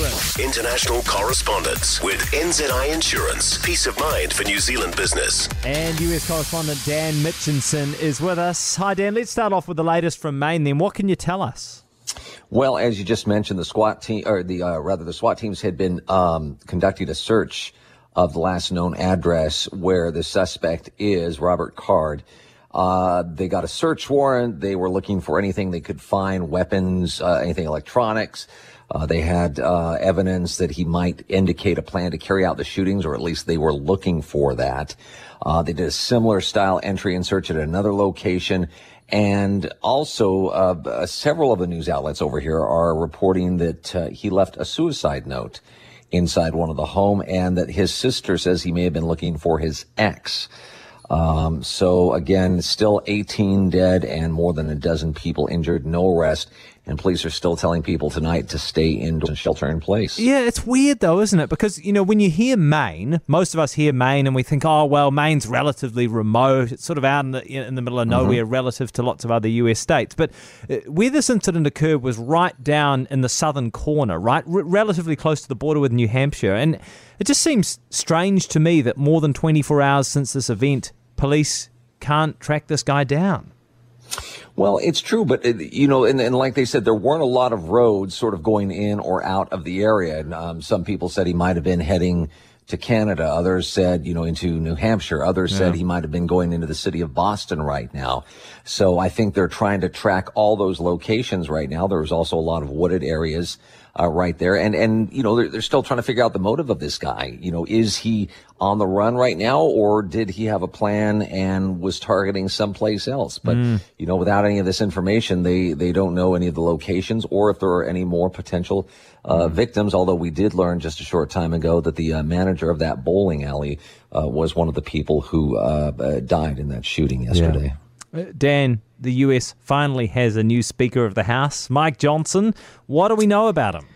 Insurance. International correspondence with NZI Insurance. Peace of mind for New Zealand business. And US correspondent Dan Mitchinson is with us. Hi, Dan. Let's start off with the latest from Maine. Dan, what can you tell us? Well, as you just mentioned, the SWAT team, or the uh, rather, the SWAT teams had been um, conducting a search of the last known address where the suspect is, Robert Card. Uh, they got a search warrant. They were looking for anything they could find, weapons, uh, anything electronics. Uh, they had uh, evidence that he might indicate a plan to carry out the shootings, or at least they were looking for that. Uh, they did a similar style entry and search at another location. And also, uh, several of the news outlets over here are reporting that he left a suicide note inside one of the home and that his sister says he may have been looking for his ex. Um, so again, still 18 dead and more than a dozen people injured, no arrest. And police are still telling people tonight to stay indoors and shelter in place. Yeah, it's weird though, isn't it? Because, you know, when you hear Maine, most of us hear Maine and we think, oh, well, Maine's relatively remote. It's sort of out in the, in the middle of mm-hmm. nowhere mm-hmm. relative to lots of other US states. But uh, where this incident occurred was right down in the southern corner, right? R- relatively close to the border with New Hampshire. And it just seems strange to me that more than 24 hours since this event, police can't track this guy down. Well, it's true, but it, you know, and, and, like they said, there weren't a lot of roads sort of going in or out of the area. And um, some people said he might have been heading to Canada. Others said, you know, into New Hampshire. Others yeah. said he might have been going into the city of Boston right now. So I think they're trying to track all those locations right now. There's also a lot of wooded areas uh, right there. And, and, you know, they're, they're still trying to figure out the motive of this guy. You know, is he on the run right now or did he have a plan and was targeting someplace else? But, mm. you know, without any of this information, they, they don't know any of the locations or if there are any more potential uh, mm. victims. Although we did learn just a short time ago that the uh, manager of that bowling alley uh, was one of the people who uh, uh, died in that shooting yesterday. Yeah. Uh, Dan, the US finally has a new Speaker of the House, Mike Johnson. What do we know about him?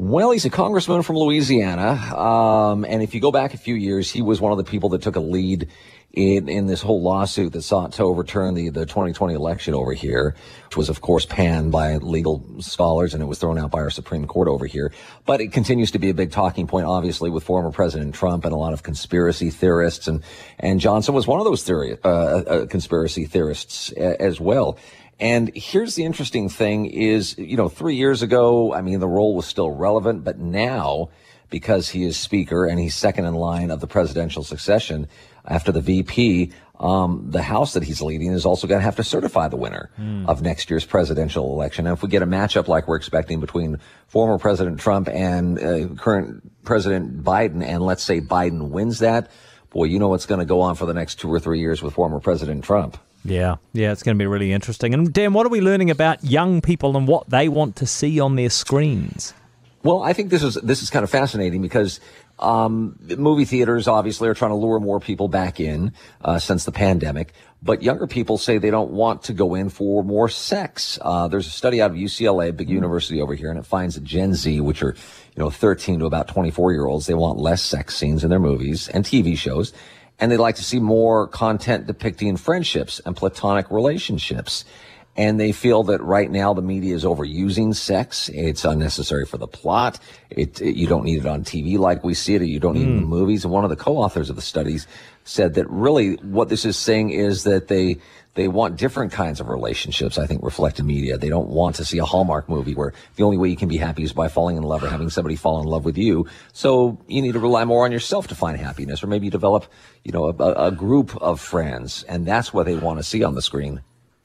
Well, he's a congressman from Louisiana. Um, and if you go back a few years, he was one of the people that took a lead in, in this whole lawsuit that sought to overturn the, the 2020 election over here, which was, of course, panned by legal scholars and it was thrown out by our Supreme Court over here. But it continues to be a big talking point, obviously, with former President Trump and a lot of conspiracy theorists. And, and Johnson was one of those theory, uh, uh, conspiracy theorists as well. And here's the interesting thing is, you know, three years ago, I mean, the role was still relevant, but now, because he is speaker and he's second in line of the presidential succession, after the VP, um, the House that he's leading is also going to have to certify the winner mm. of next year's presidential election. And if we get a matchup like we're expecting between former President Trump and uh, current President Biden, and let's say Biden wins that, boy, you know what's going to go on for the next two or three years with former President Trump. Yeah, yeah, it's going to be really interesting. And Dan, what are we learning about young people and what they want to see on their screens? Well, I think this is this is kind of fascinating because um, movie theaters obviously are trying to lure more people back in uh, since the pandemic, but younger people say they don't want to go in for more sex. Uh, there's a study out of UCLA, big mm-hmm. university over here, and it finds that Gen Z, which are you know 13 to about 24 year olds, they want less sex scenes in their movies and TV shows, and they'd like to see more content depicting friendships and platonic relationships and they feel that right now the media is overusing sex. It's unnecessary for the plot. It, it you don't need it on TV like we see it. You don't need mm. it in hmm. movies. And one of the co-authors of the studies said that really what this is saying is that they they want different kinds of relationships. I think reflected media. They don't want to see a Hallmark movie where the only way you can be happy is by falling in love or having somebody fall in love with you. So you need to rely more on yourself to find happiness, or maybe you develop, you know, a, a group of friends, and that's what they want to see on the screen.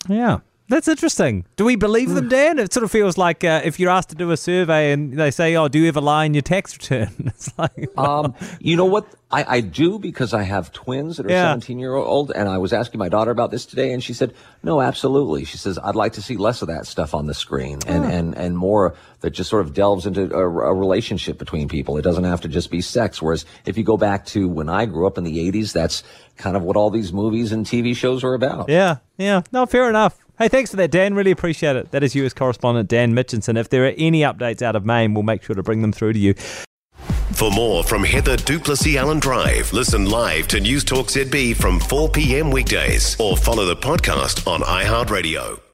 Yeah. That's interesting. Do we believe them, Dan? It sort of feels like uh, if you're asked to do a survey and they say, "Oh, do you ever lie in your tax return?" It's like, um, you know what? I, I do because I have twins that are yeah. 17 year old, and I was asking my daughter about this today, and she said, "No, absolutely." She says, "I'd like to see less of that stuff on the screen, and oh. and and more that just sort of delves into a, a relationship between people. It doesn't have to just be sex. Whereas if you go back to when I grew up in the 80s, that's kind of what all these movies and TV shows were about. Yeah, yeah. No, fair enough. Hey, thanks for that, Dan. Really appreciate it. That is US correspondent Dan Mitchinson. If there are any updates out of Maine, we'll make sure to bring them through to you. For more from Heather du Plessis-Allen Drive, listen live to News Talk ZB from 4 p.m. weekdays or follow the podcast on iHeartRadio.